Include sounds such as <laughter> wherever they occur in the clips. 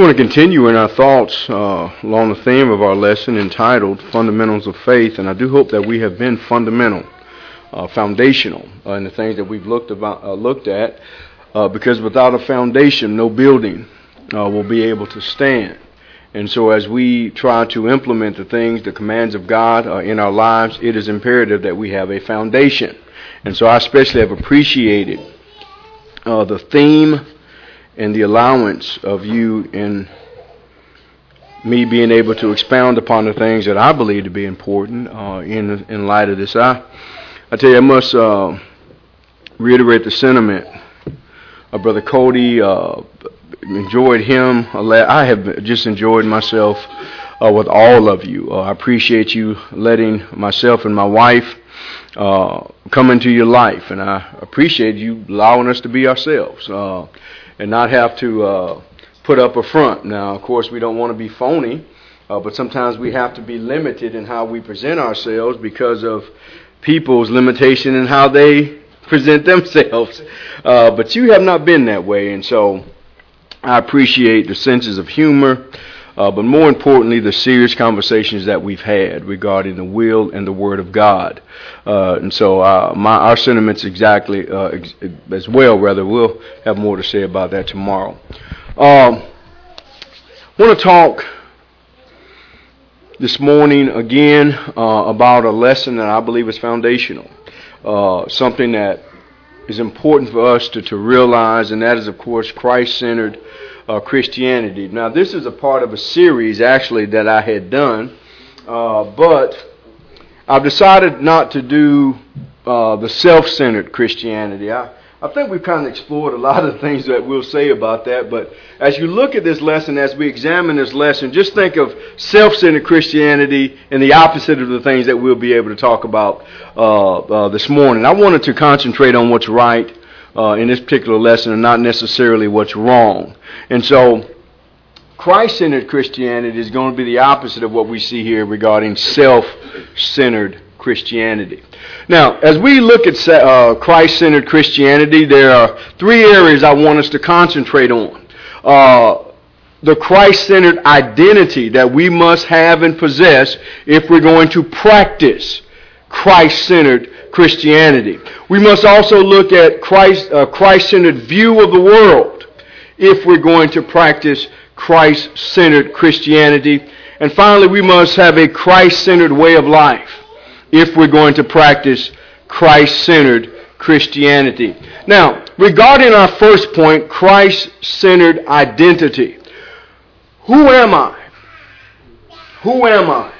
We want to continue in our thoughts uh, along the theme of our lesson entitled Fundamentals of Faith, and I do hope that we have been fundamental, uh, foundational uh, in the things that we've looked about, uh, looked at, uh, because without a foundation, no building uh, will be able to stand. And so, as we try to implement the things, the commands of God in our lives, it is imperative that we have a foundation. And so, I especially have appreciated the theme and the allowance of you in me being able to expound upon the things that I believe to be important uh, in in light of this. I I tell you, I must uh, reiterate the sentiment of Brother Cody. Uh, enjoyed him. I have just enjoyed myself uh, with all of you. Uh, I appreciate you letting myself and my wife uh, come into your life, and I appreciate you allowing us to be ourselves and not have to uh, put up a front. Now, of course, we don't want to be phony, uh, but sometimes we have to be limited in how we present ourselves because of people's limitation in how they <laughs> present themselves. Uh, but you have not been that way, and so I appreciate the senses of humor. Uh, but more importantly, the serious conversations that we've had regarding the will and the Word of God. Uh, and so, uh, my, our sentiments exactly uh, ex- as well. Rather, we'll have more to say about that tomorrow. Um, want to talk this morning again uh, about a lesson that I believe is foundational, uh, something that is important for us to, to realize, and that is, of course, Christ-centered uh, Christianity. Now, this is a part of a series actually that I had done, uh, but I've decided not to do uh, the self centered Christianity. I, I think we've kind of explored a lot of <laughs> things that we'll say about that, but as you look at this lesson, as we examine this lesson, just think of self centered Christianity and the opposite of the things that we'll be able to talk about uh, uh, this morning. I wanted to concentrate on what's right uh, in this particular lesson and not necessarily what's wrong. And so, Christ centered Christianity is going to be the opposite of what we see here regarding self centered Christianity. Now, as we look at uh, Christ centered Christianity, there are three areas I want us to concentrate on. Uh, the Christ centered identity that we must have and possess if we're going to practice Christ centered Christianity. We must also look at Christ, a Christ-centered view of the world if we're going to practice Christ-centered Christianity. And finally, we must have a Christ-centered way of life if we're going to practice Christ-centered Christianity. Now, regarding our first point, Christ-centered identity. Who am I? Who am I?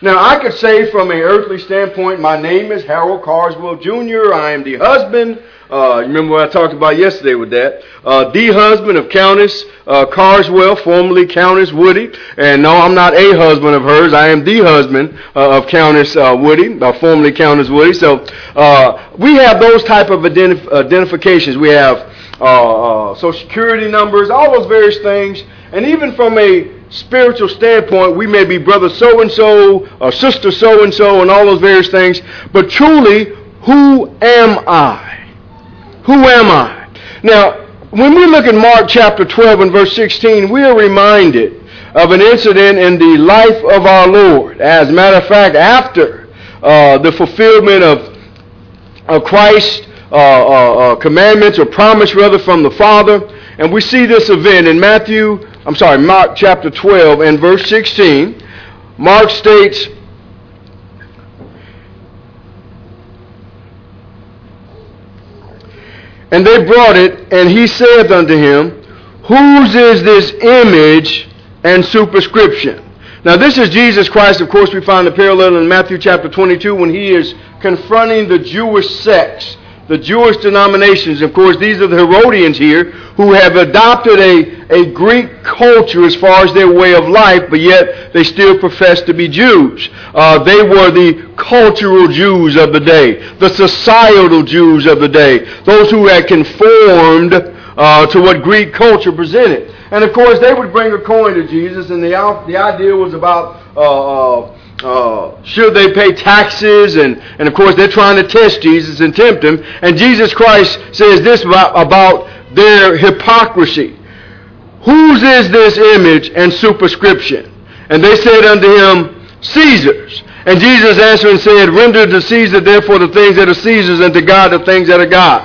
Now, I could say from an earthly standpoint, my name is Harold Carswell Jr. I am the husband. Uh, remember what I talked about yesterday with that? Uh, the husband of Countess uh, Carswell, formerly Countess Woody. And no, I'm not a husband of hers. I am the husband uh, of Countess uh, Woody, uh, formerly Countess Woody. So we have those type of identif- identifications. We have social security numbers, all those various things. And even from a spiritual standpoint, we may be brother so and so, or sister so and so, and all those various things. But truly, who am I? Who am I? Now, when we look at Mark chapter 12 and verse 16, we are reminded of an incident in the life of our Lord. As a matter of fact, after uh, the fulfillment of, of Christ's uh, uh, uh commandments or promise, rather, from the Father, and we see this event in Matthew I'm sorry, Mark chapter 12 and verse 16. Mark states, And they brought it, and he said unto him, Whose is this image and superscription? Now, this is Jesus Christ. Of course, we find the parallel in Matthew chapter 22 when he is confronting the Jewish sects the Jewish denominations, of course, these are the Herodians here, who have adopted a, a Greek culture as far as their way of life, but yet they still profess to be Jews. Uh, they were the cultural Jews of the day, the societal Jews of the day, those who had conformed uh, to what Greek culture presented. And of course, they would bring a coin to Jesus, and the, the idea was about uh, uh should they pay taxes? And, and of course, they're trying to test Jesus and tempt him. And Jesus Christ says this about, about their hypocrisy. Whose is this image and superscription? And they said unto him, Caesar's. And Jesus answered and said, Render to Caesar therefore the things that are Caesar's, and to God the things that are God.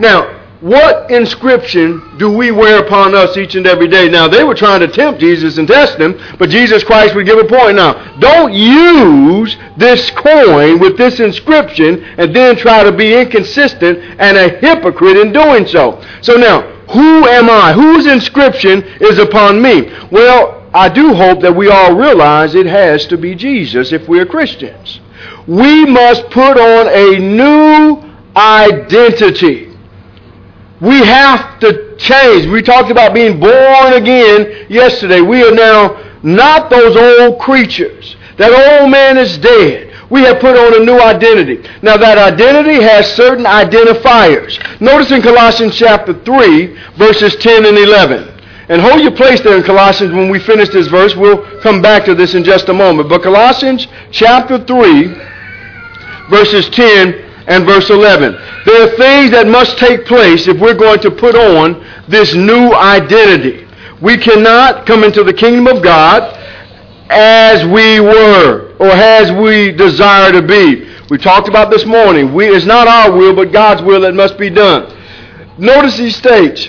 Now, what inscription do we wear upon us each and every day? Now, they were trying to tempt Jesus and test him, but Jesus Christ would give a point. Now, don't use this coin with this inscription and then try to be inconsistent and a hypocrite in doing so. So now, who am I? Whose inscription is upon me? Well, I do hope that we all realize it has to be Jesus if we're Christians. We must put on a new identity. We have to change. We talked about being born again yesterday. We are now not those old creatures. That old man is dead. We have put on a new identity. Now that identity has certain identifiers. Notice in Colossians chapter 3, verses 10 and 11. And hold your place there in Colossians when we finish this verse. We'll come back to this in just a moment. But Colossians chapter 3, verses 10 and verse 11. There are things that must take place if we're going to put on this new identity. We cannot come into the kingdom of God as we were or as we desire to be. We talked about this morning. We, it's not our will, but God's will that must be done. Notice he states,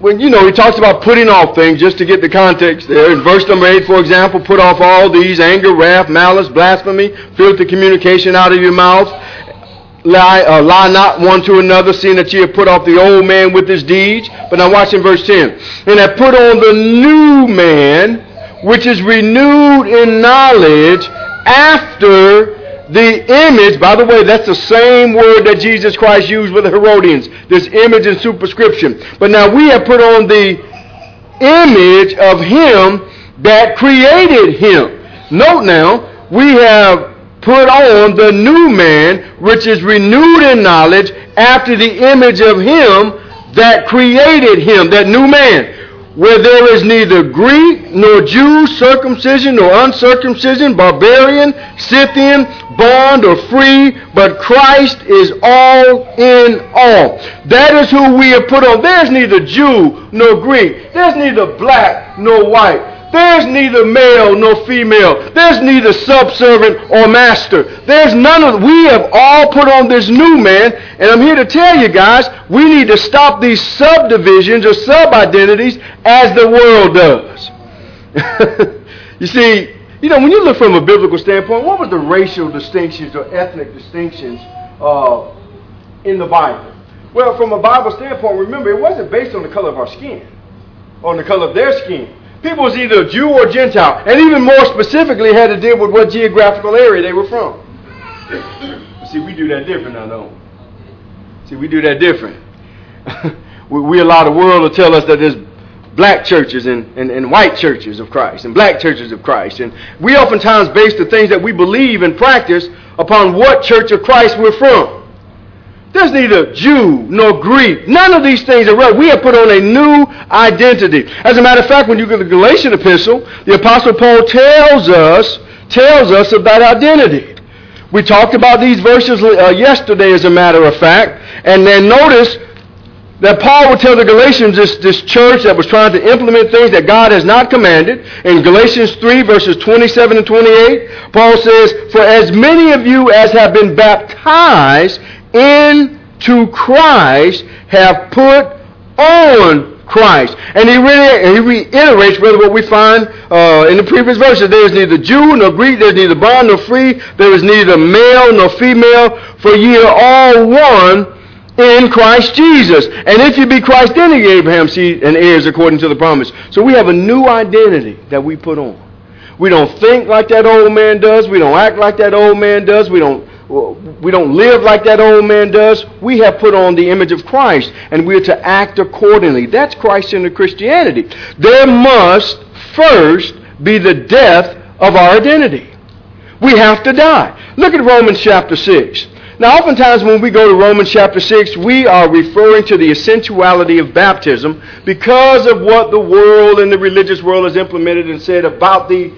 when you know he talks about putting off things just to get the context there. In verse number 8 for example put off all these anger wrath malice blasphemy filthy communication out of your mouth. Lie, uh, lie not one to another seeing that ye have put off the old man with his deeds. But now watch in verse 10 and have put on the new man which is renewed in knowledge after the image, by the way, that's the same word that Jesus Christ used with the Herodians, this image and superscription. But now we have put on the image of him that created him. Note now, we have put on the new man, which is renewed in knowledge after the image of him that created him, that new man where there is neither Greek nor Jew, circumcision nor uncircumcision, barbarian, Scythian, bond or free, but Christ is all in all. That is who we have put on. There's neither Jew nor Greek. There's neither black nor white. There's neither male nor female. There's neither subservient or master. There's none of we have all put on this new man, and I'm here to tell you guys, we need to stop these subdivisions or sub-identities as the world does. <laughs> you see, you know, when you look from a biblical standpoint, what were the racial distinctions or ethnic distinctions uh, in the Bible? Well, from a Bible standpoint, remember, it wasn't based on the color of our skin, on the color of their skin. People was either Jew or Gentile, and even more specifically had to deal with what geographical area they were from. See, we do that different now, don't we? See, we do that different. <laughs> we, we allow the world to tell us that there's black churches and, and, and white churches of Christ and black churches of Christ. And we oftentimes base the things that we believe and practice upon what church of Christ we're from. There's neither Jew nor Greek. None of these things are right. We have put on a new identity. As a matter of fact, when you go to the Galatian epistle, the Apostle Paul tells us, tells us of that identity. We talked about these verses uh, yesterday, as a matter of fact. And then notice that Paul would tell the Galatians, this, this church that was trying to implement things that God has not commanded. In Galatians 3, verses 27 and 28, Paul says, For as many of you as have been baptized into Christ have put on Christ. And he, really, he reiterates rather what we find uh, in the previous verses. There is neither Jew nor Greek, there is neither bond nor free, there is neither male nor female, for ye are all one in Christ Jesus. And if you be Christ, then ye Abraham seed and heirs according to the promise. So we have a new identity that we put on. We don't think like that old man does. We don't act like that old man does. We don't we don't live like that old man does. We have put on the image of Christ and we're to act accordingly. That's Christ-centered Christianity. There must first be the death of our identity. We have to die. Look at Romans chapter 6. Now, oftentimes when we go to Romans chapter 6, we are referring to the essentiality of baptism because of what the world and the religious world has implemented and said about the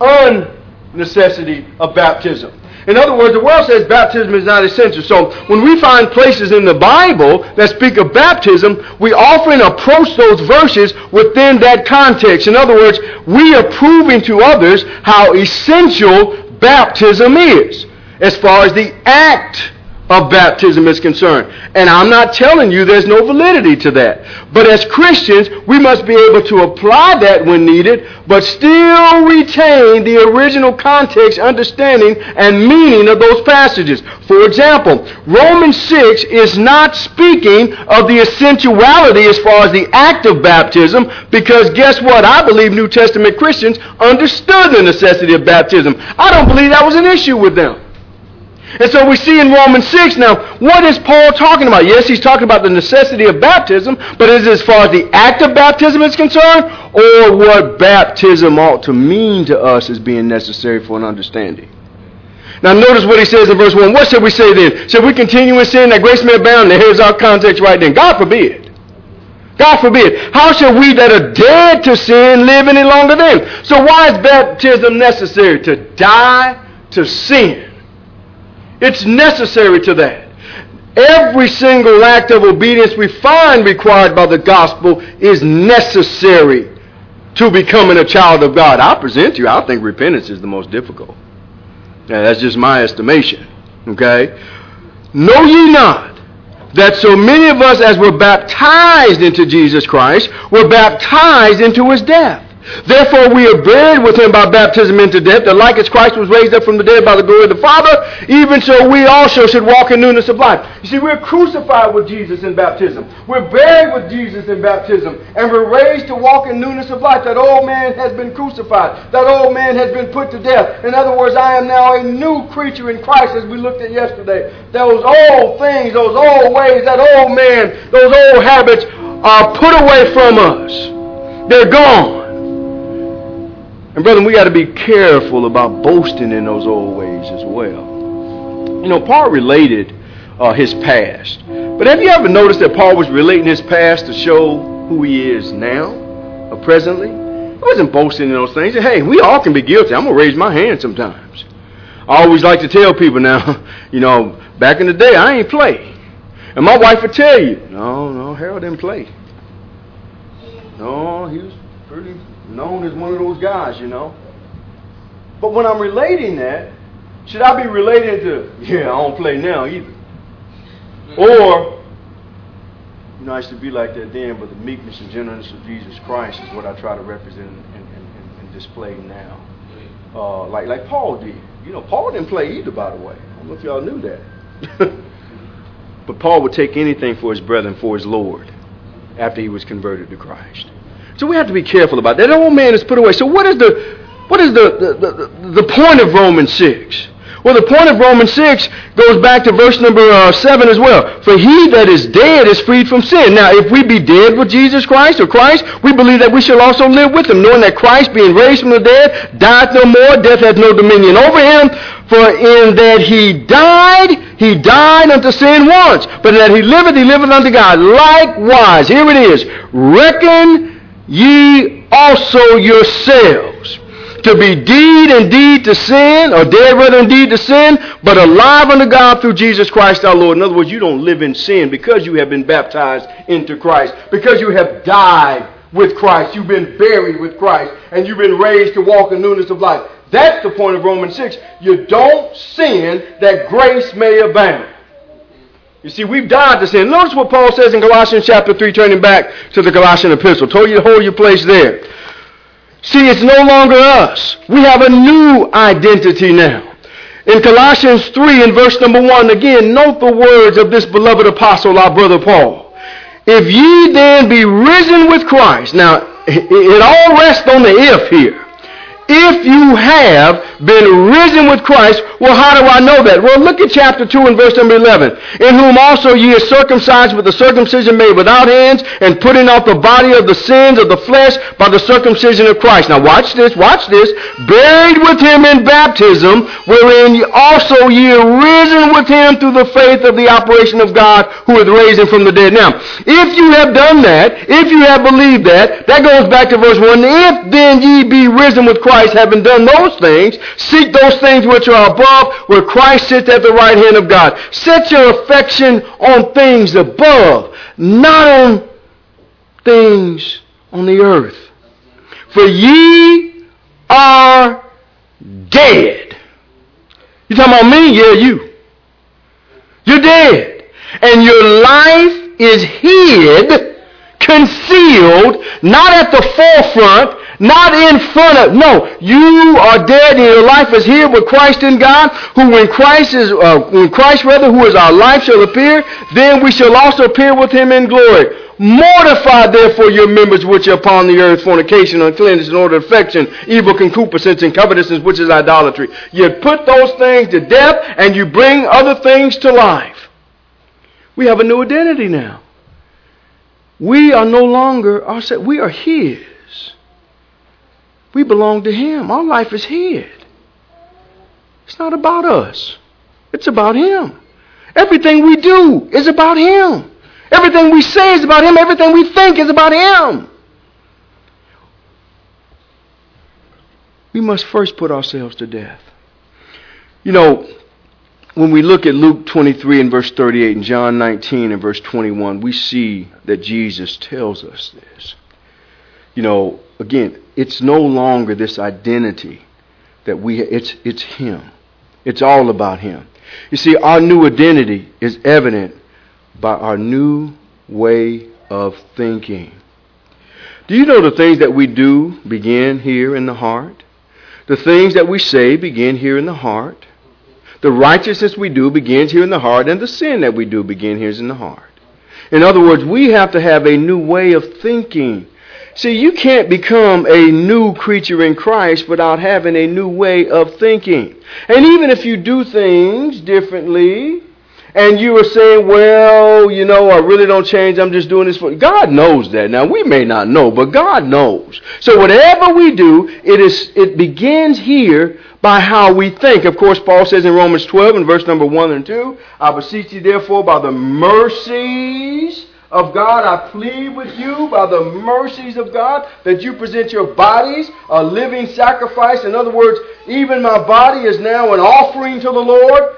unnecessity of baptism. In other words, the world says baptism is not essential. So when we find places in the Bible that speak of baptism, we often approach those verses within that context. In other words, we are proving to others how essential baptism is as far as the act of baptism is concerned. And I'm not telling you there's no validity to that. But as Christians, we must be able to apply that when needed, but still retain the original context, understanding, and meaning of those passages. For example, Romans 6 is not speaking of the essentiality as far as the act of baptism, because guess what? I believe New Testament Christians understood the necessity of baptism. I don't believe that was an issue with them. And so we see in Romans 6 now, what is Paul talking about? Yes, he's talking about the necessity of baptism, but is it as far as the act of baptism is concerned, or what baptism ought to mean to us as being necessary for an understanding? Now notice what he says in verse 1. What should we say then? Should we continue in sin that grace may abound? Now here's our context right then. God forbid. God forbid. How shall we that are dead to sin live any longer then? So why is baptism necessary? To die to sin. It's necessary to that. Every single act of obedience we find required by the gospel is necessary to becoming a child of God. I present to you, I think repentance is the most difficult. Now, that's just my estimation. Okay? Know ye not that so many of us, as were baptized into Jesus Christ, were baptized into his death? Therefore, we are buried with him by baptism into death, that like as Christ was raised up from the dead by the glory of the Father, even so we also should walk in newness of life. You see, we're crucified with Jesus in baptism. We're buried with Jesus in baptism. And we're raised to walk in newness of life. That old man has been crucified. That old man has been put to death. In other words, I am now a new creature in Christ, as we looked at yesterday. Those old things, those old ways, that old man, those old habits are put away from us. They're gone. And brethren, we got to be careful about boasting in those old ways as well. You know, Paul related uh, his past. But have you ever noticed that Paul was relating his past to show who he is now, or presently? He wasn't boasting in those things. Hey, we all can be guilty. I'm going to raise my hand sometimes. I always like to tell people now, <laughs> you know, back in the day, I ain't play. And my wife would tell you, no, no, Harold didn't play. No, he was pretty known as one of those guys, you know. But when I'm relating that, should I be relating to, yeah, I don't play now either? Or, you know, I used to be like that then, but the meekness and gentleness of Jesus Christ is what I try to represent and, and, and, display now. Uh, like, like Paul did. You know, Paul didn't play either, by the way. I don't know if y'all knew that. <laughs> but Paul would take anything for his brethren, for his Lord, after he was converted to Christ. So we have to be careful about that. Old man is put away. So what is the what is the, the, the, the point of Romans 6? Well, the point of Romans 6 goes back to verse number uh, 7 as well. For he that is dead is freed from sin. Now, if we be dead with Jesus Christ or Christ, we believe that we shall also live with him, knowing that Christ, being raised from the dead, died no more, death hath no dominion over him. For in that he died, he died unto sin once. But that he liveth, he liveth unto God. Likewise, here it is, reckon ye also yourselves to be deed indeed to sin, or dead rather indeed to sin, but alive unto God through Jesus Christ our Lord. In other words, you don't live in sin because you have been baptized into Christ, because you have died with Christ, you've been buried with Christ, and you've been raised to walk in newness of life. That's the point of Romans 6. You don't sin that grace may abound. You see, we've died to sin. Notice what Paul says in Colossians chapter 3, turning back to the Colossian epistle. Told you to hold your place there. See, it's no longer us. We have a new identity now. In Colossians 3 and verse number 1, again, note the words of this beloved apostle, our brother Paul. If ye then be risen with Christ. Now, it all rests on the if here if you have been risen with Christ, well, how do I know that? Well, look at chapter 2 and verse number 11. In whom also ye are circumcised with the circumcision made without hands, and putting off the body of the sins of the flesh by the circumcision of Christ. Now watch this, watch this. Buried with him in baptism, wherein also ye are risen with him through the faith of the operation of God who hath raised him from the dead. Now, if you have done that, if you have believed that, that goes back to verse 1. If then ye be risen with Christ, Christ, having done those things, seek those things which are above, where Christ sits at the right hand of God. Set your affection on things above, not on things on the earth. For ye are dead. You talking about me? Yeah, you. You're dead. And your life is hid, concealed, not at the forefront, not in front of. No, you are dead, and your life is here with Christ in God. Who, when Christ is, uh, when Christ rather, who is our life, shall appear, then we shall also appear with Him in glory. Mortify therefore your members which are upon the earth, fornication, uncleanness, and order affection, evil concupiscence, and covetousness, which is idolatry. You put those things to death, and you bring other things to life. We have a new identity now. We are no longer ourselves. We are His. We belong to Him. Our life is His. It's not about us. It's about Him. Everything we do is about Him. Everything we say is about Him. Everything we think is about Him. We must first put ourselves to death. You know, when we look at Luke 23 and verse 38 and John 19 and verse 21, we see that Jesus tells us this. You know, again, it's no longer this identity that we it's it's him. It's all about him. You see, our new identity is evident by our new way of thinking. Do you know the things that we do begin here in the heart? The things that we say begin here in the heart. The righteousness we do begins here in the heart, and the sin that we do begins here in the heart. In other words, we have to have a new way of thinking. See, you can't become a new creature in Christ without having a new way of thinking. And even if you do things differently, and you are saying, well, you know, I really don't change. I'm just doing this for God knows that. Now we may not know, but God knows. So whatever we do, it is it begins here by how we think. Of course, Paul says in Romans 12 in verse number 1 and 2, I beseech you therefore by the mercies of God, I plead with you by the mercies of God that you present your bodies a living sacrifice. In other words, even my body is now an offering to the Lord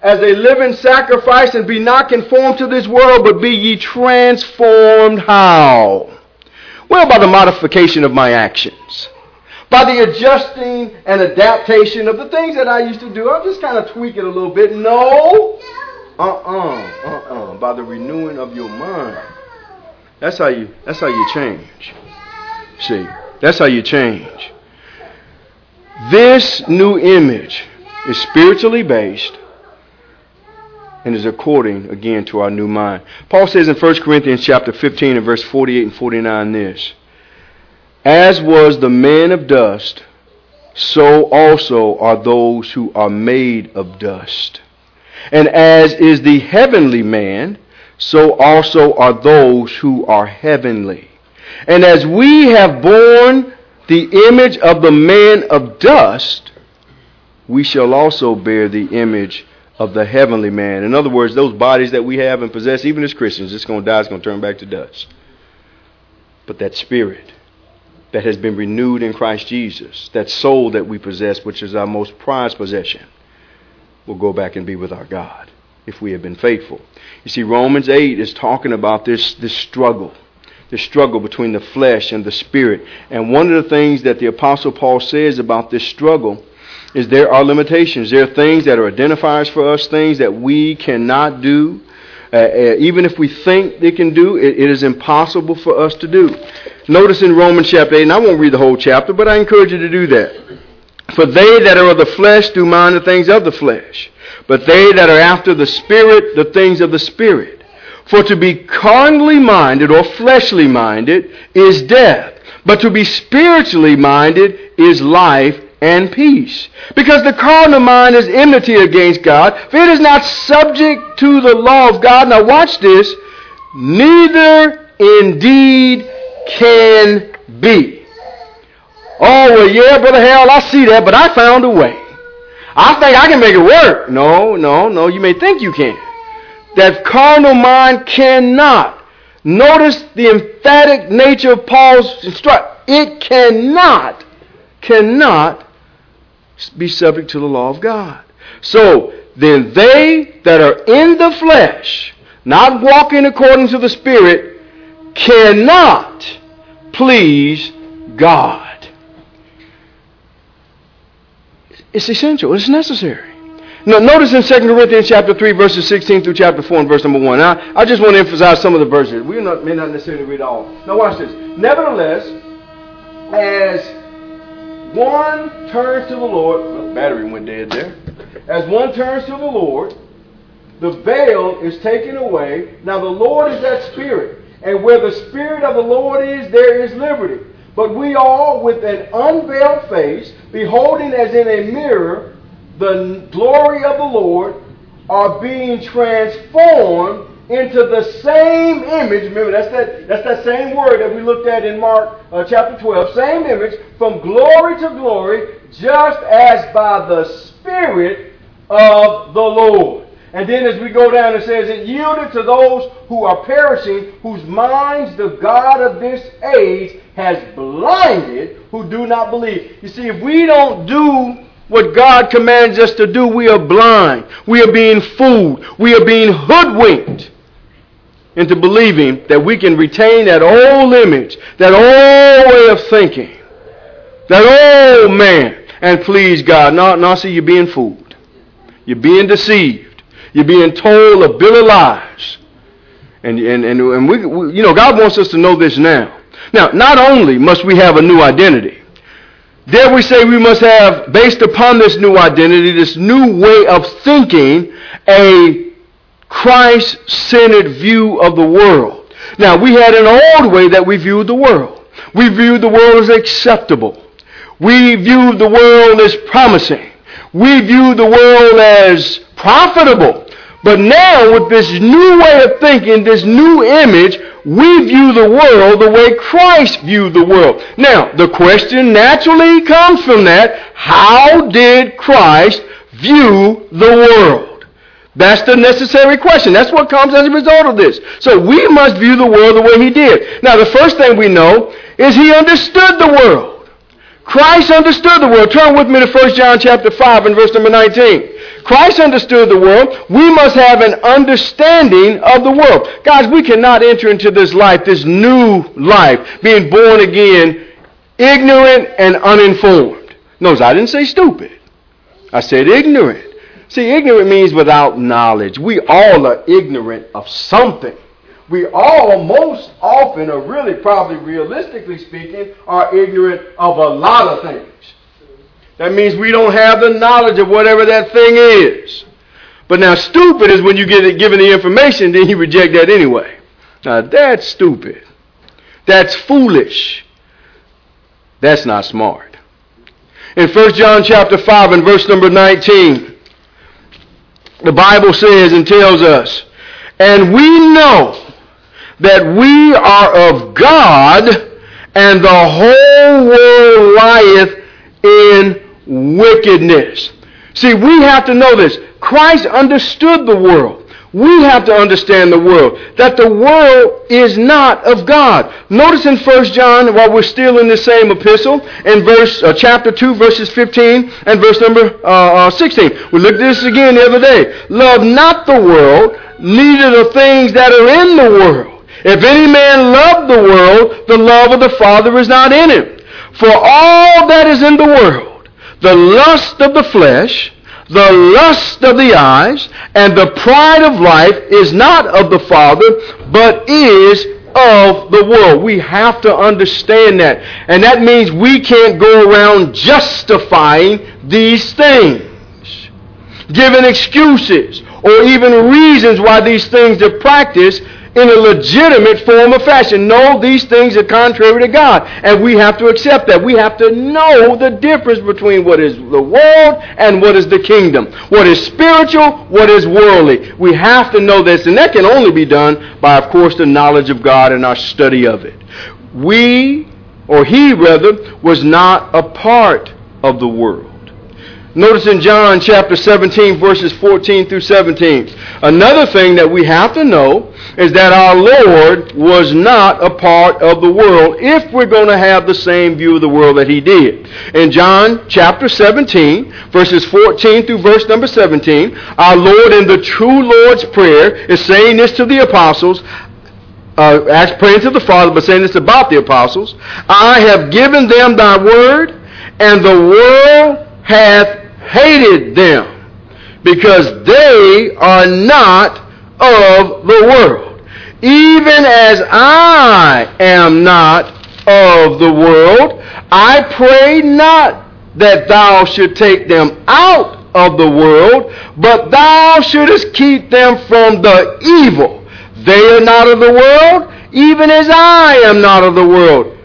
as a living sacrifice and be not conformed to this world, but be ye transformed how? Well, by the modification of my actions. By the adjusting and adaptation of the things that I used to do. I'll just kind of tweak it a little bit. No. Uh-uh. Uh-uh. By the renewing of your mind. That's how you that's how you change. See, that's how you change. This new image is spiritually based and is according again to our new mind. Paul says in 1 Corinthians chapter 15 and verse 48 and 49 this As was the man of dust, so also are those who are made of dust. And as is the heavenly man, so also are those who are heavenly. And as we have borne the image of the man of dust, we shall also bear the image of the heavenly man. In other words, those bodies that we have and possess, even as Christians, it's going to die, it's going to turn back to dust. But that spirit that has been renewed in Christ Jesus, that soul that we possess, which is our most prized possession, will go back and be with our God if we have been faithful. You see, Romans 8 is talking about this, this struggle, the struggle between the flesh and the spirit. And one of the things that the Apostle Paul says about this struggle is there are limitations. There are things that are identifiers for us, things that we cannot do. Uh, uh, even if we think they can do, it, it is impossible for us to do. Notice in Romans chapter 8, and I won't read the whole chapter, but I encourage you to do that. For they that are of the flesh do mind the things of the flesh, but they that are after the Spirit, the things of the Spirit. For to be carnally minded or fleshly minded is death, but to be spiritually minded is life and peace. Because the carnal mind is enmity against God, for it is not subject to the law of God. Now watch this. Neither indeed can be. Oh, well, yeah, Brother Harold, I see that, but I found a way. I think I can make it work. No, no, no, you may think you can. That carnal mind cannot. Notice the emphatic nature of Paul's instruction. It cannot cannot be subject to the law of God. So then they that are in the flesh, not walking according to the Spirit, cannot please God. It's essential. It's necessary. Now, notice in 2 Corinthians chapter 3, verses 16 through chapter 4 and verse number 1. Now, I just want to emphasize some of the verses. We not, may not necessarily read all. Now, watch this. Nevertheless, as one turns to the Lord, well, battery went dead there. As one turns to the Lord, the veil is taken away. Now, the Lord is that Spirit. And where the Spirit of the Lord is, there is liberty. But we all, with an unveiled face, beholding as in a mirror the glory of the Lord, are being transformed into the same image. Remember, that's that, that's that same word that we looked at in Mark uh, chapter 12. Same image, from glory to glory, just as by the Spirit of the Lord. And then as we go down, it says, It yielded to those who are perishing, whose minds the God of this age has blinded, who do not believe. You see, if we don't do what God commands us to do, we are blind. We are being fooled. We are being hoodwinked into believing that we can retain that old image, that old way of thinking, that old man, and please God. No, no, see, you're being fooled. You're being deceived. You're being told a bill of lies. And, and, and, and we, we, you know, God wants us to know this now. Now, not only must we have a new identity, there we say we must have, based upon this new identity, this new way of thinking, a Christ centered view of the world. Now, we had an old way that we viewed the world. We viewed the world as acceptable. We viewed the world as promising. We viewed the world as profitable. But now, with this new way of thinking, this new image, we view the world the way Christ viewed the world. Now, the question naturally comes from that how did Christ view the world? That's the necessary question. That's what comes as a result of this. So we must view the world the way he did. Now, the first thing we know is he understood the world. Christ understood the world. Turn with me to 1 John chapter 5 and verse number 19. Christ understood the world. We must have an understanding of the world. Guys, we cannot enter into this life, this new life, being born again, ignorant and uninformed. Notice I didn't say stupid. I said ignorant. See, ignorant means without knowledge. We all are ignorant of something. We all, most often, or really probably realistically speaking, are ignorant of a lot of things. That means we don't have the knowledge of whatever that thing is. But now, stupid is when you get it, given the information, then you reject that anyway. Now, that's stupid. That's foolish. That's not smart. In 1 John chapter 5 and verse number 19, the Bible says and tells us, And we know that we are of God, and the whole world lieth in wickedness. See, we have to know this. Christ understood the world. We have to understand the world. That the world is not of God. Notice in 1 John, while we're still in the same epistle, in verse uh, chapter 2, verses 15 and verse number uh, uh, 16. We looked at this again the other day. Love not the world, neither the things that are in the world. If any man love the world, the love of the Father is not in him. For all that is in the world, the lust of the flesh, the lust of the eyes, and the pride of life is not of the Father, but is of the world. We have to understand that. And that means we can't go around justifying these things, giving excuses, or even reasons why these things are practiced in a legitimate form of fashion. No, these things are contrary to God. And we have to accept that. We have to know the difference between what is the world and what is the kingdom. What is spiritual, what is worldly. We have to know this. And that can only be done by, of course, the knowledge of God and our study of it. We, or he rather, was not a part of the world. Notice in John chapter 17, verses 14 through 17. Another thing that we have to know is that our Lord was not a part of the world if we're going to have the same view of the world that he did. In John chapter 17, verses 14 through verse number 17, our Lord in the true Lord's Prayer is saying this to the apostles. Uh, praying to the Father, but saying this about the apostles. I have given them thy word, and the world hath hated them because they are not of the world, even as I am not of the world. I pray not that thou should take them out of the world, but thou shouldest keep them from the evil. They are not of the world, even as I am not of the world.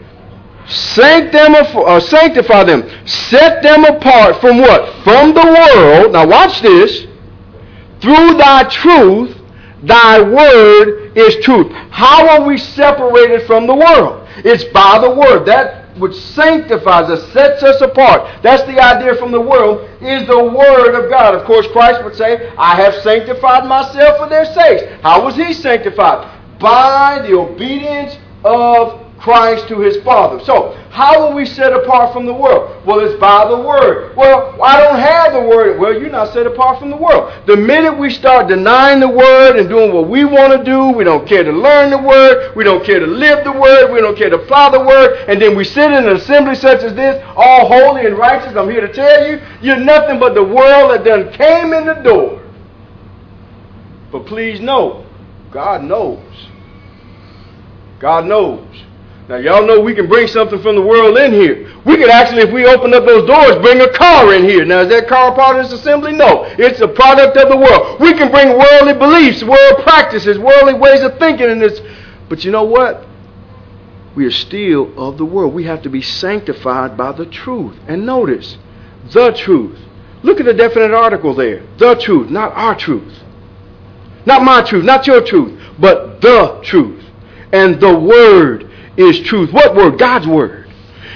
Uh, sanctify them. Set them apart from what? From the world. Now watch this. Through thy truth, thy word is truth. How are we separated from the world? It's by the word. That which sanctifies us, sets us apart. That's the idea from the world, is the Word of God. Of course, Christ would say, I have sanctified myself for their sakes. How was he sanctified? By the obedience of Christ to his Father. So, how are we set apart from the world? Well, it's by the Word. Well, I don't have the Word. Well, you're not set apart from the world. The minute we start denying the Word and doing what we want to do, we don't care to learn the Word, we don't care to live the Word, we don't care to apply the Word, and then we sit in an assembly such as this, all holy and righteous, I'm here to tell you, you're nothing but the world that done came in the door. But please know, God knows. God knows. Now, y'all know we can bring something from the world in here. We could actually, if we open up those doors, bring a car in here. Now, is that car part of this assembly? No. It's a product of the world. We can bring worldly beliefs, world practices, worldly ways of thinking in this. But you know what? We are still of the world. We have to be sanctified by the truth. And notice, the truth. Look at the definite article there. The truth, not our truth. Not my truth, not your truth, but the truth. And the word is truth. What word? God's word.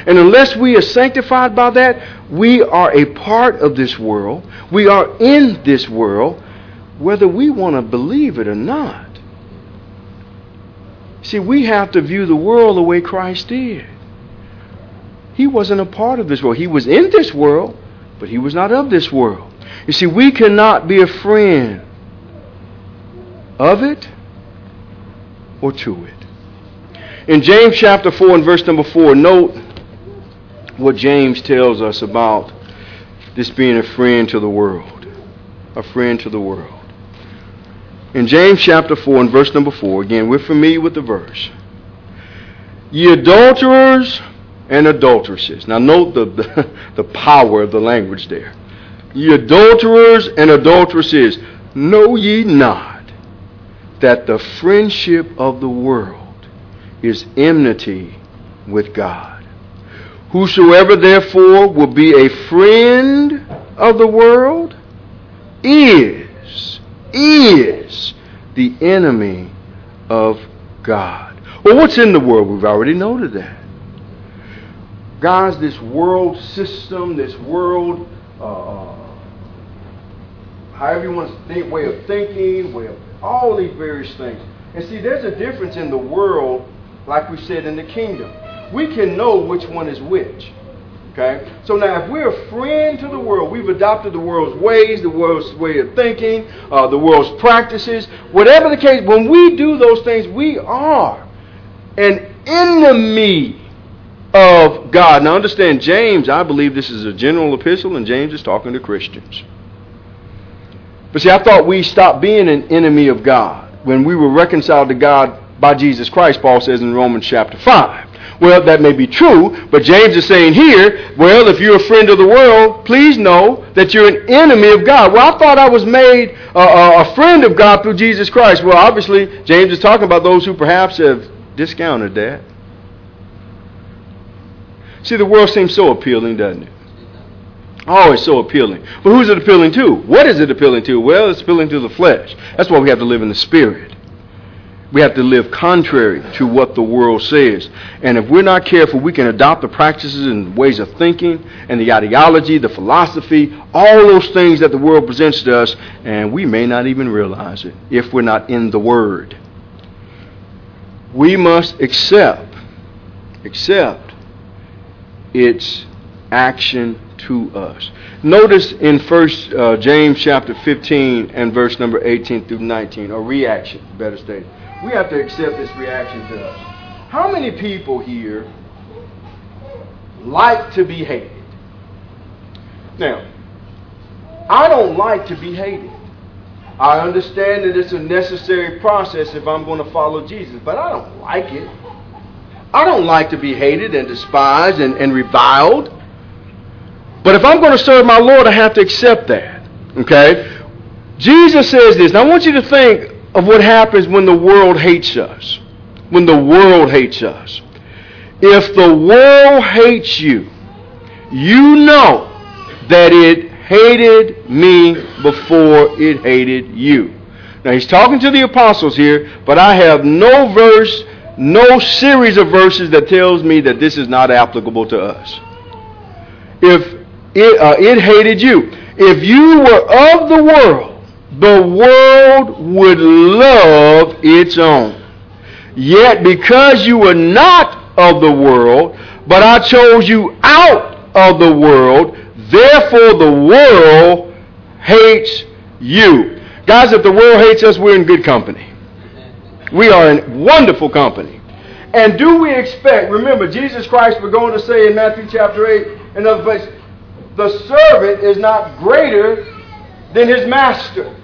And unless we are sanctified by that, we are a part of this world. We are in this world, whether we want to believe it or not. See, we have to view the world the way Christ did. He wasn't a part of this world. He was in this world, but he was not of this world. You see, we cannot be a friend of it or to it. In James chapter 4 and verse number 4, note what James tells us about this being a friend to the world. A friend to the world. In James chapter 4 and verse number 4, again, we're familiar with the verse. Ye adulterers and adulteresses. Now, note the, the, the power of the language there. Ye adulterers and adulteresses, know ye not that the friendship of the world is enmity with God. Whosoever therefore will be a friend of the world is, is the enemy of God. Well, what's in the world? We've already noted that. Guys, this world system, this world, uh, however you want to think, way of thinking, way of all these various things. And see, there's a difference in the world like we said in the kingdom. We can know which one is which. Okay? So now, if we're a friend to the world, we've adopted the world's ways, the world's way of thinking, uh, the world's practices, whatever the case, when we do those things, we are an enemy of God. Now, understand, James, I believe this is a general epistle, and James is talking to Christians. But see, I thought we stopped being an enemy of God when we were reconciled to God by Jesus Christ, Paul says in Romans chapter 5. Well, that may be true, but James is saying here, well, if you're a friend of the world, please know that you're an enemy of God. Well, I thought I was made uh, a friend of God through Jesus Christ. Well, obviously, James is talking about those who perhaps have discounted that. See, the world seems so appealing, doesn't it? Oh, it's so appealing. But who's it appealing to? What is it appealing to? Well, it's appealing to the flesh. That's why we have to live in the spirit. We have to live contrary to what the world says. And if we're not careful, we can adopt the practices and ways of thinking and the ideology, the philosophy, all those things that the world presents to us, and we may not even realize it if we're not in the Word. We must accept, accept its action to us. Notice in First uh, James chapter 15 and verse number 18 through 19, a reaction, better stated. We have to accept this reaction to us. How many people here like to be hated? Now, I don't like to be hated. I understand that it's a necessary process if I'm going to follow Jesus, but I don't like it. I don't like to be hated and despised and, and reviled. But if I'm going to serve my Lord, I have to accept that. Okay? Jesus says this. Now I want you to think of what happens when the world hates us. When the world hates us. If the world hates you, you know that it hated me before it hated you. Now he's talking to the apostles here, but I have no verse, no series of verses that tells me that this is not applicable to us. If it, uh, it hated you. If you were of the world, the world would love its own. Yet because you were not of the world, but I chose you out of the world, therefore the world hates you. Guys, if the world hates us, we're in good company. We are in wonderful company. And do we expect, remember, Jesus Christ, we're going to say in Matthew chapter 8, another place, the servant is not greater than his master.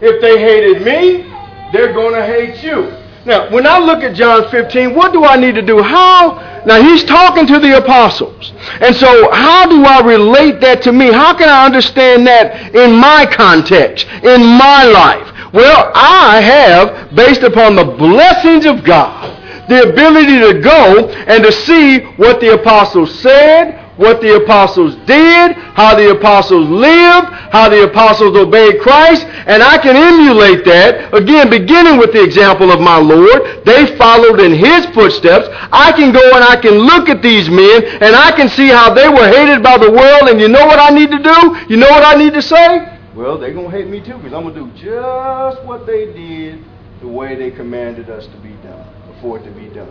If they hated me, they're going to hate you. Now, when I look at John 15, what do I need to do? How? Now, he's talking to the apostles. And so, how do I relate that to me? How can I understand that in my context, in my life? Well, I have, based upon the blessings of God, the ability to go and to see what the apostles said, what the apostles did, how the apostles lived, how the apostles obeyed Christ, and I can emulate that, again, beginning with the example of my Lord. They followed in his footsteps. I can go and I can look at these men, and I can see how they were hated by the world, and you know what I need to do? You know what I need to say? Well, they're going to hate me too, because I'm going to do just what they did the way they commanded us to be done, for it to be done.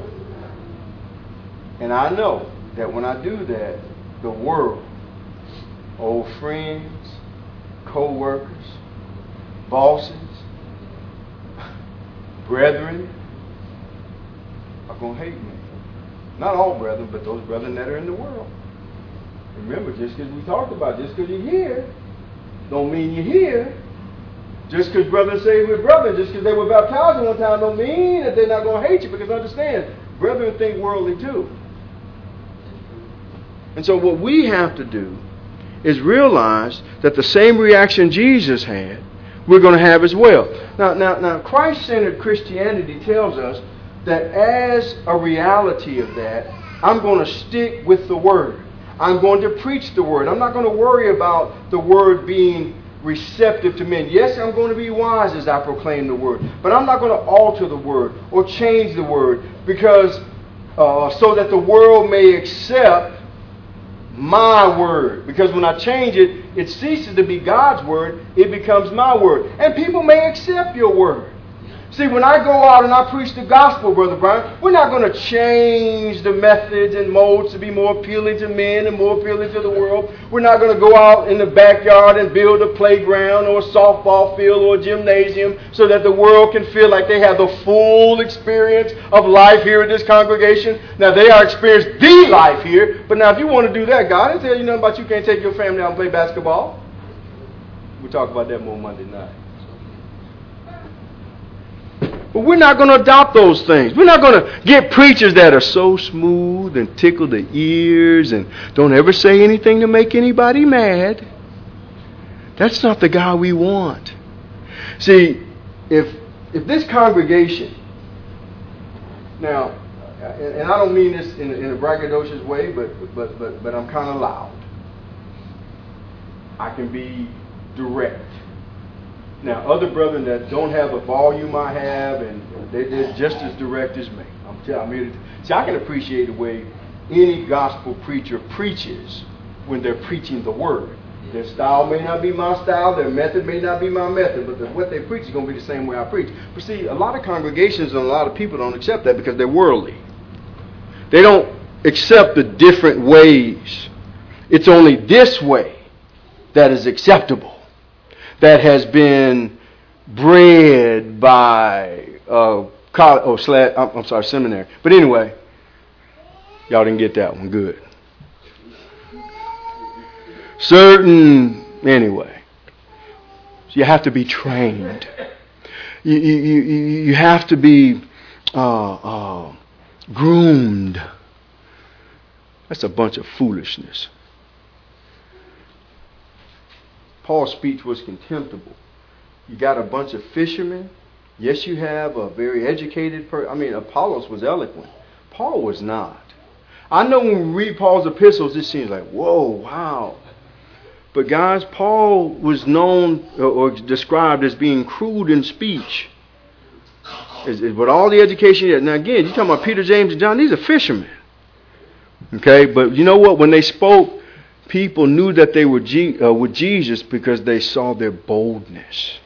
And I know that when I do that, the world, old friends, co workers, bosses, brethren, are going to hate me. Not all brethren, but those brethren that are in the world. Remember, just because we talked about, just because you're here, don't mean you're here. Just because brothers say we're brothers, just because they were baptized one time, don't mean that they're not going to hate you. Because understand, brethren think worldly too. And so what we have to do is realize that the same reaction Jesus had, we're going to have as well. Now, now, now Christ-centered Christianity tells us that as a reality of that, I'm going to stick with the Word. I'm going to preach the Word. I'm not going to worry about the Word being receptive to men. Yes, I'm going to be wise as I proclaim the Word, but I'm not going to alter the Word or change the Word because uh, so that the world may accept my word. Because when I change it, it ceases to be God's word, it becomes my word. And people may accept your word. See, when I go out and I preach the gospel, Brother Brian, we're not going to change the methods and modes to be more appealing to men and more appealing to the world. We're not going to go out in the backyard and build a playground or a softball field or a gymnasium so that the world can feel like they have the full experience of life here in this congregation. Now, they are experiencing the life here, but now if you want to do that, God didn't tell you nothing about you can't take your family out and play basketball. We'll talk about that more Monday night. But we're not going to adopt those things. We're not going to get preachers that are so smooth and tickle the ears and don't ever say anything to make anybody mad. That's not the God we want. See, if if this congregation now, and I don't mean this in, in a braggadocious way, but but but but I'm kind of loud. I can be direct. Now, other brethren that don't have the volume I have and They, they're just as direct as me. I'm telling you. See, I can appreciate the way any gospel preacher preaches when they're preaching the word. Their style may not be my style, their method may not be my method, but the, what they preach is going to be the same way I preach. But see, a lot of congregations and a lot of people don't accept that because they're worldly. They don't accept the different ways. It's only this way that is acceptable, that has been bred by uh, college, oh, slad, I'm, I'm sorry, seminary. But anyway, y'all didn't get that one. Good. Certain, anyway. So you have to be trained. You, you, you, you have to be uh, uh, groomed. That's a bunch of foolishness. Paul's speech was contemptible. You got a bunch of fishermen. Yes, you have a very educated person. I mean, Apollos was eloquent. Paul was not. I know when we read Paul's epistles, it seems like, whoa, wow. But guys, Paul was known or described as being crude in speech. With all the education, yet. now again, you're talking about Peter, James, and John. These are fishermen. Okay, but you know what? When they spoke, people knew that they were G, uh, with Jesus because they saw their boldness.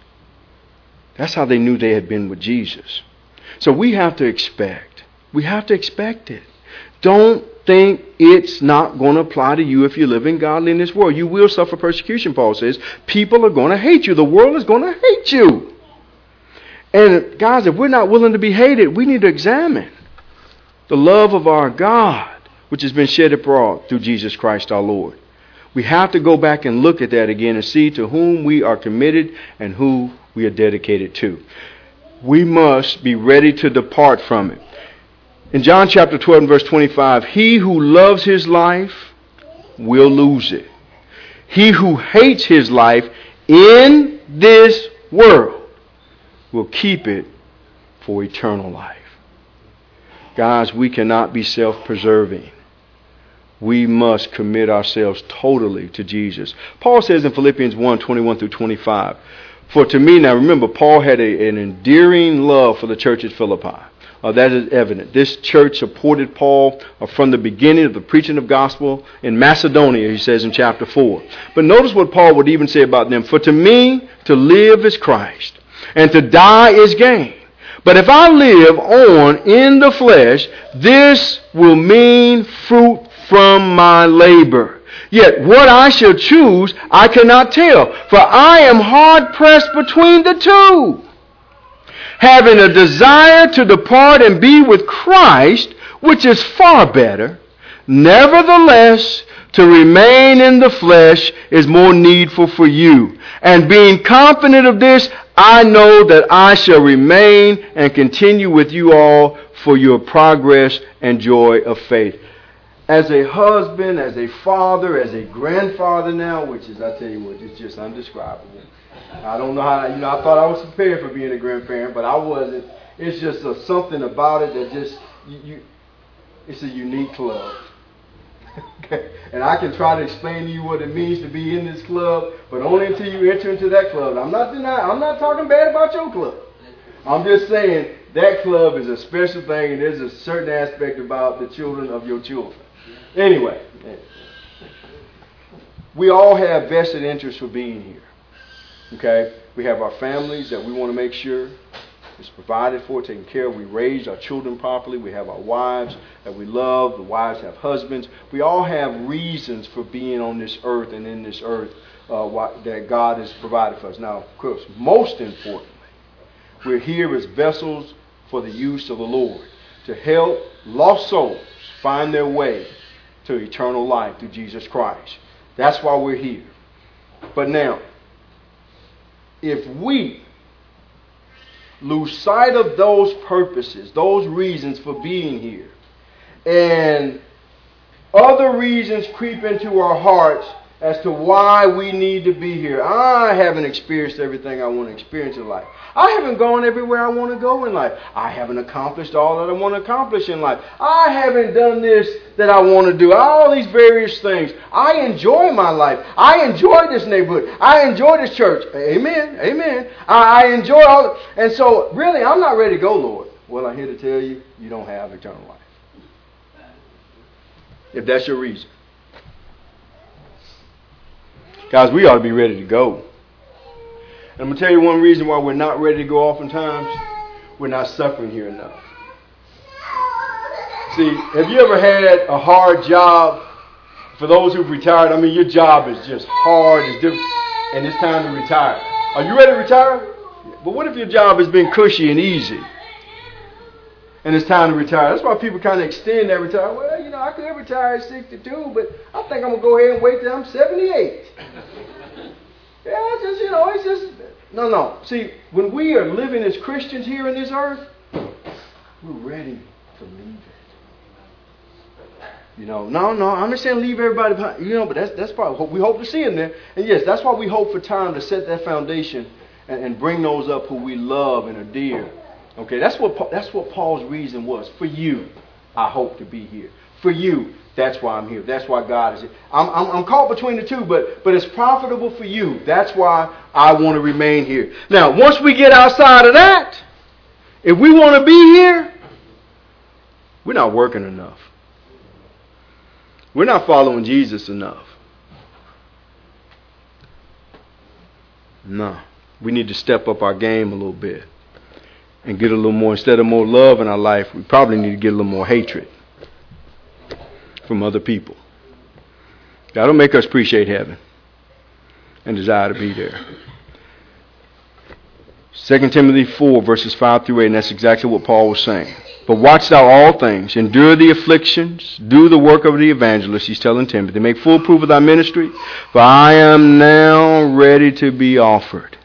That's how they knew they had been with Jesus. So we have to expect. We have to expect it. Don't think it's not going to apply to you if you live in godly in this world. You will suffer persecution, Paul says. People are going to hate you. The world is going to hate you. And guys, if we're not willing to be hated, we need to examine the love of our God, which has been shed abroad through Jesus Christ our Lord. We have to go back and look at that again and see to whom we are committed and who we are dedicated to. We must be ready to depart from it. In John chapter 12 and verse 25, he who loves his life will lose it. He who hates his life in this world will keep it for eternal life. Guys, we cannot be self preserving. We must commit ourselves totally to Jesus. Paul says in Philippians 1 21 through 25, for to me, now remember, Paul had a, an endearing love for the church at Philippi. Uh, that is evident. This church supported Paul uh, from the beginning of the preaching of gospel in Macedonia, he says in chapter 4. But notice what Paul would even say about them. For to me, to live is Christ, and to die is gain. But if I live on in the flesh, this will mean fruit from my labor. Yet what I shall choose, I cannot tell, for I am hard pressed between the two. Having a desire to depart and be with Christ, which is far better, nevertheless, to remain in the flesh is more needful for you. And being confident of this, I know that I shall remain and continue with you all for your progress and joy of faith as a husband, as a father, as a grandfather now, which is, I tell you what, it's just undescribable. I don't know how, you know, I thought I was prepared for being a grandparent, but I wasn't. It's just a, something about it that just, you, you it's a unique club. <laughs> And I can try to explain to you what it means to be in this club, but only until you enter into that club. I'm not denying, I'm not talking bad about your club. I'm just saying that club is a special thing, and there's a certain aspect about the children of your children. Anyway, we all have vested interests for being here. Okay? We have our families that we want to make sure is provided for, taken care of. We raise our children properly. We have our wives that we love. The wives have husbands. We all have reasons for being on this earth and in this earth uh, that God has provided for us. Now, of course, most importantly, we're here as vessels for the use of the Lord to help lost souls find their way to eternal life through Jesus Christ. That's why we're here. But now, if we lose sight of those purposes, those reasons for being here, and other reasons creep into our hearts as to why we need to be here. I haven't experienced everything I want to experience in life. I haven't gone everywhere I want to go in life. I haven't accomplished all that I want to accomplish in life. I haven't done this that I want to do. All these various things. I enjoy my life. I enjoy this neighborhood. I enjoy this church. Amen. Amen. I, I enjoy all. And so, really, I'm not ready to go, Lord. Well, I'm here to tell you, you don't have eternal life. If that's your reason. Guys, we ought to be ready to go. And I'm going to tell you one reason why we're not ready to go oftentimes. We're not suffering here enough. See, have you ever had a hard job? For those who've retired, I mean, your job is just hard, it's different, and it's time to retire. Are you ready to retire? But what if your job has been cushy and easy? And it's time to retire. That's why people kind of extend that retire. Well, you know, I could retire at 62, but I think I'm going to go ahead and wait till I'm 78. yeah, just, you know, it's just, no, no. See, when we are living as Christians here in this earth, we're ready to leave it. You know, no, no, I'm not saying leave everybody behind, you know, but that's, that's probably what we hope to see in there. And yes, that's why we hope for time to set that foundation and, and bring those up who we love and are dear Okay, that's what that's what Paul's reason was. For you, I hope to be here. For you, that's why I'm here. That's why God is here. I'm, I'm, I'm caught between the two, but but it's profitable for you. That's why I want to remain here. Now, once we get outside of that, if we want to be here, we're not working enough. We're not following Jesus enough. No. We need to step up our game a little bit and get a little more, instead of more love in our life, we probably need to get a little more hatred from other people. That'll make us appreciate heaven and desire to be there. 2 Timothy 4, verses 5 through 8, and that's exactly what Paul was saying. But watch thou all things, endure the afflictions, do the work of the evangelist, he's telling Timothy. Make full proof of thy ministry, for I am now ready to be offered,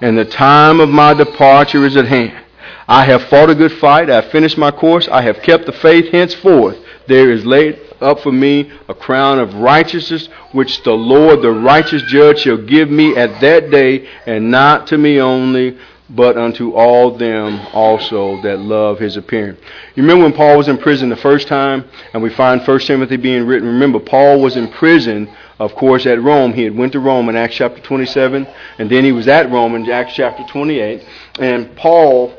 and the time of my departure is at hand. I have fought a good fight. I have finished my course. I have kept the faith. Henceforth, there is laid up for me a crown of righteousness, which the Lord, the righteous judge, shall give me at that day, and not to me only, but unto all them also that love his appearing. You remember when Paul was in prison the first time, and we find 1 Timothy being written. Remember, Paul was in prison, of course, at Rome. He had went to Rome in Acts chapter 27, and then he was at Rome in Acts chapter 28. And Paul